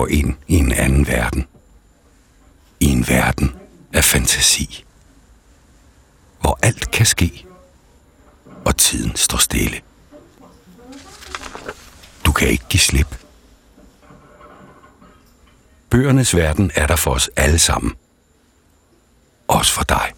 går ind i en anden verden. I en verden af fantasi. Hvor alt kan ske, og tiden står stille. Du kan ikke give slip. Bøgernes verden er der for os alle sammen. Også for dig.